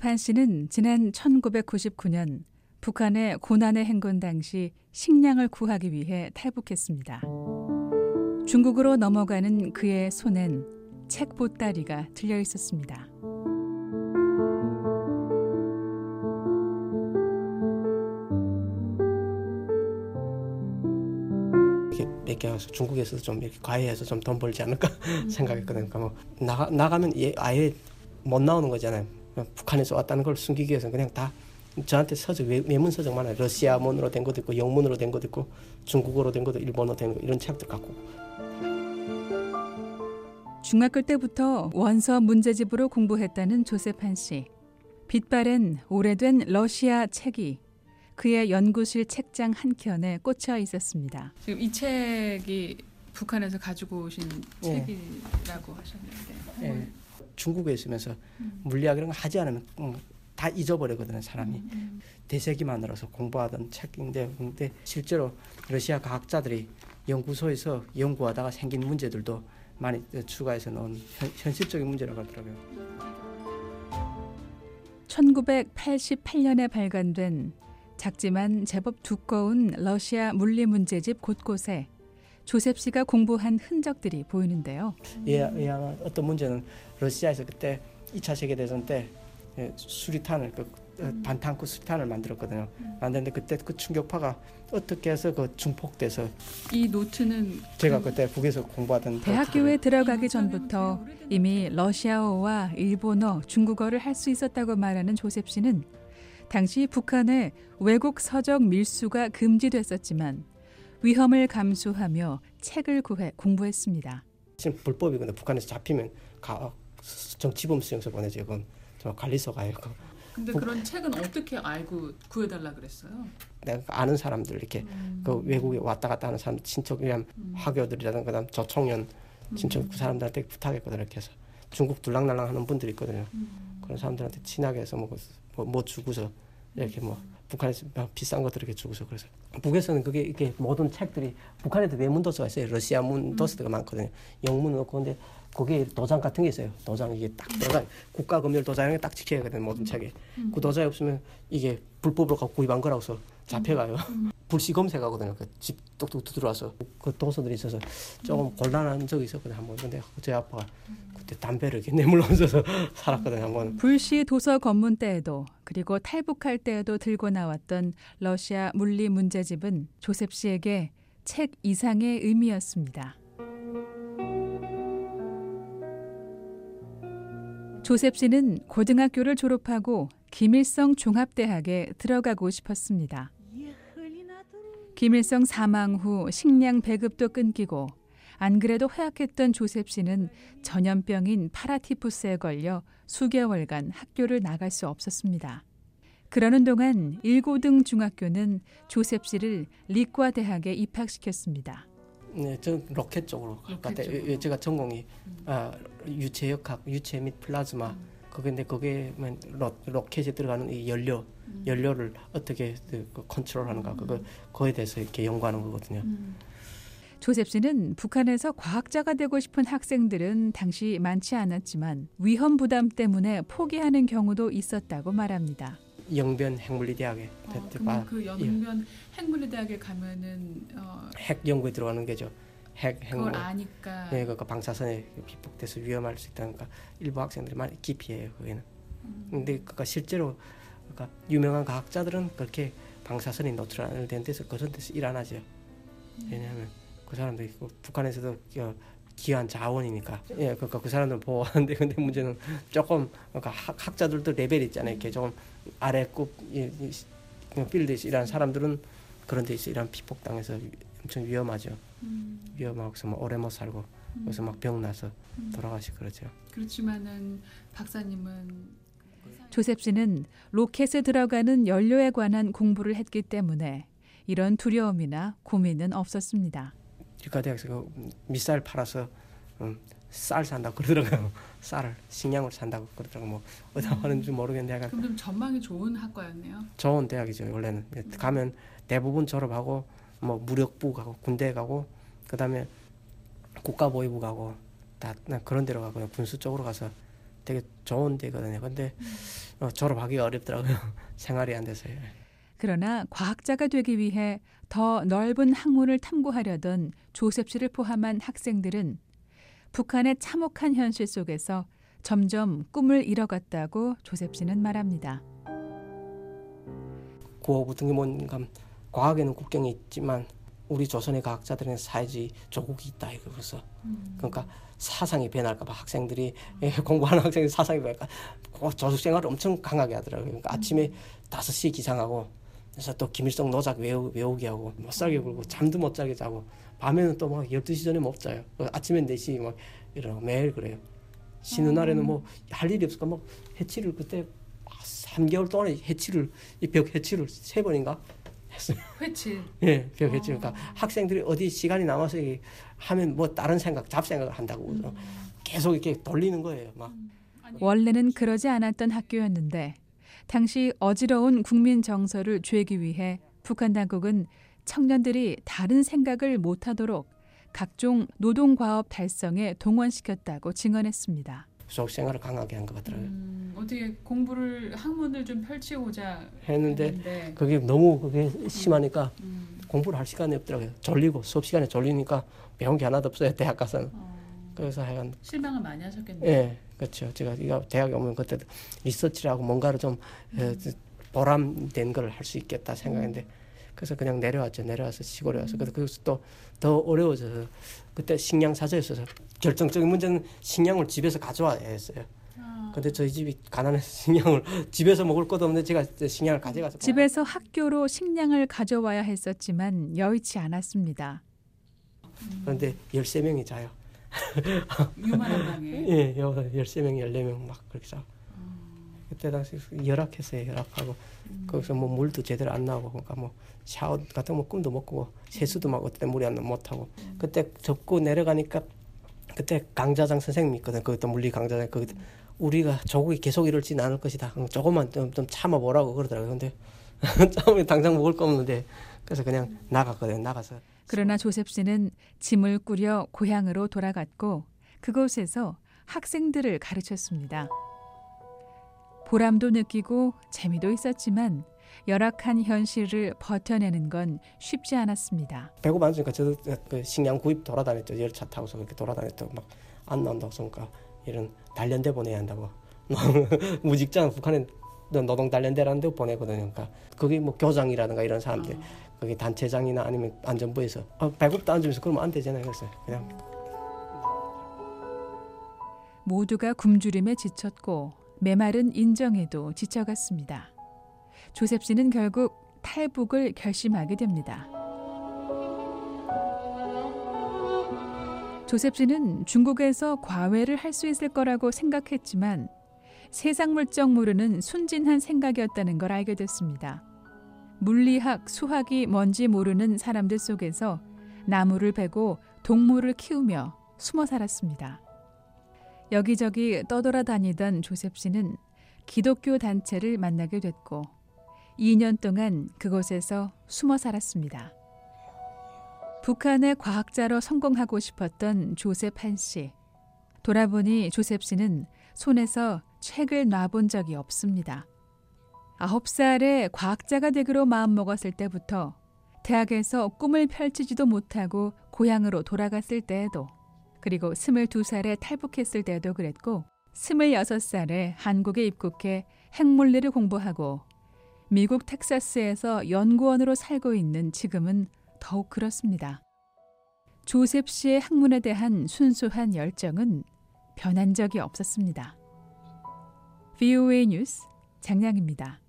한 씨는 지난 1999년 북한의 고난의 행군 당시 식량을 구하기 위해 탈북했습니다. 중국으로 넘어가는 그의 손엔 책 보따리가 들려 있었습니다. 이렇게 서 중국에서 좀 이렇게 과외해서 좀 돈 벌지 않을까 생각했거든요. 그러니까 뭐 나가 나가면 아예 못 나오는 거잖아요. 북한에서 왔다는 걸 숨기기 위해서 그냥 다 저한테 서적 외, 문 서적 많아요. 러시아문으로 된 것도 있고 영문으로 된 것도 있고 중국어로 된 것도 일본어로 된 거, 이런 책들 갖고. 중학교 때부터 원서 문제집으로 공부했다는 조세판 씨. 빛바랜 오래된 러시아 책이 그의 연구실 책장 한 켠에 꽂혀 있었습니다. 지금 이 책이 북한에서 가지고 오신 네. 책이라고 하셨는데. 네. 중국에 있으면서 음. 물리학 이런 거 하지 않으면 음, 다 잊어버리거든요 사람이 음, 음. 대세기만으로서 공부하던 책인데 근데 실제로 러시아 과학자들이 연구소에서 연구하다가 생긴 문제들도 많이 추가해서 넣은 현, 실적인 문제라고 하더라고요. 1988년에 발간된 작지만 제법 두꺼운 러시아 물리 문제집 곳곳에 조셉 씨가 공부한 흔적들이 보이는데요. 예, 예, 어떤 문제는 러시아에서 그때 2차 세계 대전 때 예, 수리탄을 그 음. 반탄크 수리탄을 만들었거든요. 음. 만드는데 그때 그 충격파가 어떻게 해서 그 중폭돼서 이 노트는 제가 그... 때 북에서 공부하던 대학교에 들어가기 전부터 이미 러시아어와 일본어, 중국어를 할 수 있었다고 말하는 조셉 씨는 당시 북한의 외국 서적 밀수가 금지됐었지만 위험을 감수하며 책을 구해 공부했습니다. 지금 불법이거든요. 북한에서 잡히면 가, 정치범 수용소 보내죠. 그건 저 관리소 가요. 근데 부, 그런 책은 어떻게 알고 구해달라 그랬어요? 내가 아는 사람들 이렇게 음. 그 외국에 왔다 갔다 하는 사람 친척이랑 음. 화교들이라든 그다음 저청년 친척 음. 그 사람들한테 부탁했거든요. 이렇게 해서 중국 둘랑날랑 하는 분들이 있거든요. 음. 그런 사람들한테 친하게 해서 뭐, 뭐, 뭐 주고서 이렇게 뭐 북한에서 비싼 것들 이렇게 주고서 그래서 북에서는 그게 이렇게 모든 책들이 북한에도 외문 도서가 있어요. 러시아 문 도서가 많거든요. 영문은 없고 근데 거기에 도장 같은 게 있어요. 도장 이게 딱 도장 국가 검열 도장에 딱 찍혀야 되거든 모든 책에. 음. 그 도장이 없으면 이게 불법으로 구입한 거라고서 잡혀가요. 음. 불시 검색하거든요. 그 집 똑똑 두드려와서 그 도서들이 있어서 조금 곤란한 적이 있었거든요. 한번 근데 저희 아빠가 그때 담배를 이렇게 내물러면서 살았거든요. 한번. 불시 도서 검문 때에도 그리고 탈북할 때에도 들고 나왔던 러시아 물리 문제집은 조셉 씨에게 책 이상의 의미였습니다. 조셉 씨는 고등학교를 졸업하고 김일성 종합대학에 들어가고 싶었습니다. 김일성 사망 후 식량 배급도 끊기고 안 그래도 허약했던 조셉 씨는 전염병인 파라티푸스에 걸려 수개월간 학교를 나갈 수 없었습니다. 그러는 동안 일고등 중학교는 조셉 씨를 리과 대학에 입학시켰습니다. 네, 저 로켓 쪽으로 갔다. 예, 제가 전공이 음. 아, 유체역학, 유체 및 플라즈마. 음. 그근데 거기에 로, 로켓에 들어가는 이 연료, 음. 연료를 어떻게 그, 그 컨트롤하는가 그거 음. 그거에 대해서 이렇게 연구하는 거거든요. 음. 조셉 씨는 북한에서 과학자가 되고 싶은 학생들은 당시 많지 않았지만 위험 부담 때문에 포기하는 경우도 있었다고 말합니다. 영변 핵물리대학에 어, 그 영변 예. 핵물리대학에 가면은 어... 핵 연구에 들어가는 게죠. 핵 핵물 아니까 예, 그 방사선에 비폭돼서 위험할 수 있다니까 일부 학생들이 많이 기피해요 거기는. 음. 근데 그니까 실제로 그러니까 유명한 과학자들은 그렇게 방사선이 노출된 데서 그런 데서 일 안 하죠. 음. 왜냐하면 그 사람들이 북한에서도 귀한 자원이니까 예 그러니까 그 사람들 보호하는데 근데 문제는 조금 그러니까 학, 자들도 레벨이 있잖아요 이렇게 조금 아래급 이, 이, 필드에서 일하는 사람들은 그런 데서 일하는 피폭당해서 엄청 위험하죠 음. 위험하고서 뭐 오래 못 살고 음. 그래서 막 병 나서 음. 돌아가시고 그러죠 그렇지만은 박사님은 조셉 씨는 로켓에 들어가는 연료에 관한 공부를 했기 때문에 이런 두려움이나 고민은 없었습니다. 기과대학에서 그 미쌀 팔아서 음, 쌀 산다고 그러더라고요. 쌀을 식량을 산다고 그러더라고 뭐 어디다 음. 하는지 모르겠는데 약간 그럼 전망이 좋은 학과였네요. 좋은 대학이죠 원래는 음. 가면 대부분 졸업하고 뭐 무력부 가고 군대 가고 그다음에 국가보위부 가고 다 그런 데로 가고 군수 쪽으로 가서 되게 좋은 데거든요. 근데 음. 어, 졸업하기가 어렵더라고요. 생활이 안 돼서요. 그러나 과학자가 되기 위해 더 넓은 학문을 탐구하려던 조셉 씨를 포함한 학생들은 북한의 참혹한 현실 속에서 점점 꿈을 잃어갔다고 조셉 씨는 말합니다. 구호 같은 게 뭔가 과학에는 국경이 있지만 우리 조선의 과학자들은 사회주의 조국이 있다 이거 그래서 그러니까 사상이 변할까봐 학생들이 예, 공부하는 학생이 사상이 변할까 그 조숙 생활을 엄청 강하게 하더라고요. 그러니까 아침에 다섯 시 기상하고 그래서 또 김일성 노작 외우, 외우게 하고 못 살게 굴고 잠도 못 자게 자고 밤에는 또 막 열두 시 전에 못 자요. 아침에 네시 막 이러고 매일 그래요. 쉬는 날에는 뭐 할 일이 없을까 뭐 해치를 그때 3개월 동안에 해치를 이 벽 해치를 세 번인가 했어요. 회칠. 예, 벽 해치. 그러니까 학생들이 어디 시간이 남아서 하면 뭐 다른 생각, 잡생각을 한다고 음. 계속 이렇게 돌리는 거예요. 막 원래는 그러지 않았던 학교였는데 당시 어지러운 국민 정서를 죄기 위해 북한 당국은 청년들이 다른 생각을 못하도록 각종 노동 과업 달성에 동원시켰다고 증언했습니다. 수업 생활을 강하게 한 것 같더라고요. 음, 어떻게 공부를 학문을 좀 펼치고자 했는데 했는데 그게 너무 그게 심하니까 음, 공부를 할 시간이 없더라고요. 졸리고 수업 시간에 졸리니까 배운 게 하나도 없어요. 대학 가서는. 어, 그래서 하여간 실망을 많이 하셨겠네요. 예, 그렇죠. 제가 이거 대학에 오면 그때 리서치라고 뭔가를 좀 에, 보람된 걸 할 수 있겠다 생각했는데 그래서 그냥 내려왔죠. 내려와서 시골에 와서 그래서 거기서 또 더 어려워져서 그때 식량 사저였어서 결정적인 문제는 식량을 집에서 가져와야 했어요. 아, 근데 저희 집이 가난해서 식량을 집에서 먹을 것도 없는데 제가 식량을 가져가서 집에서 학교로 식량을 가져와야 했었지만 여의치 않았습니다. 그런데 13명이 자요. 유만한 방에. 예, 여 13명, 14명 막 그렇게 자. 그때 당시 열악했어요. 열악하고 거기서 뭐 물도 제대로 안 나오고 그러니까 뭐 샤워 같은 거 꿈도 못 꾸고 세수도 막 어때 물이 안 나면 못 하고 그때 접고 내려가니까 그때 강자장 선생님이 있거든. 그것도 물리 강자장 그 우리가 조국이 계속 이럴지는 않을 것이다. 조금만 좀, 좀 참아보라고 그러더라고요. 근데 처음에 당장 먹을 거 없는데 그래서 그냥 나갔거든요. 나가서 그러나 조셉 씨는 짐을 꾸려 고향으로 돌아갔고 그곳에서 학생들을 가르쳤습니다. 보람도 느끼고 재미도 있었지만 열악한 현실을 버텨내는 건 쉽지 않았습니다. 배고 많으니까 저도 그 식량 구입 돌아다녔죠. 열차 타고서 그렇게 돌아다녔다고 막안 나온다고 그러니까 이런 단련대 보내야 한다고 무직장 북한에 노동 단련대라는 데 보내거든요. 그러니까 그게 뭐 교장이라든가 이런 사람들 거기 단체장이나 아니면 안전부에서 아, 배고프다 앉으면서 그러면 안 되잖아요. 그래서 그냥 모두가 굶주림에 지쳤고 메마른 인정에도 지쳐갔습니다. 조셉 씨는 결국 탈북을 결심하게 됩니다. 조셉 씨는 중국에서 과외를 할 수 있을 거라고 생각했지만 세상 물정 모르는 순진한 생각이었다는 걸 알게 됐습니다. 물리학, 수학이 뭔지 모르는 사람들 속에서 나무를 베고 동물을 키우며 숨어 살았습니다. 여기저기 떠돌아다니던 조셉 씨는 기독교 단체를 만나게 됐고 2년 동안 그곳에서 숨어 살았습니다. 북한의 과학자로 성공하고 싶었던 조셉 한 씨. 돌아보니 조셉 씨는 손에서 책을 놔본 적이 없습니다. 아홉 살에 과학자가 되기로 마음먹었을 때부터 대학에서 꿈을 펼치지도 못하고 고향으로 돌아갔을 때에도 그리고 스물두 살에 탈북했을 때도 그랬고 스물여섯 살에 한국에 입국해 핵물리를 공부하고 미국 텍사스에서 연구원으로 살고 있는 지금은 더욱 그렇습니다. 조셉 씨의 학문에 대한 순수한 열정은 변한 적이 없었습니다. VOA 뉴스 장량입니다.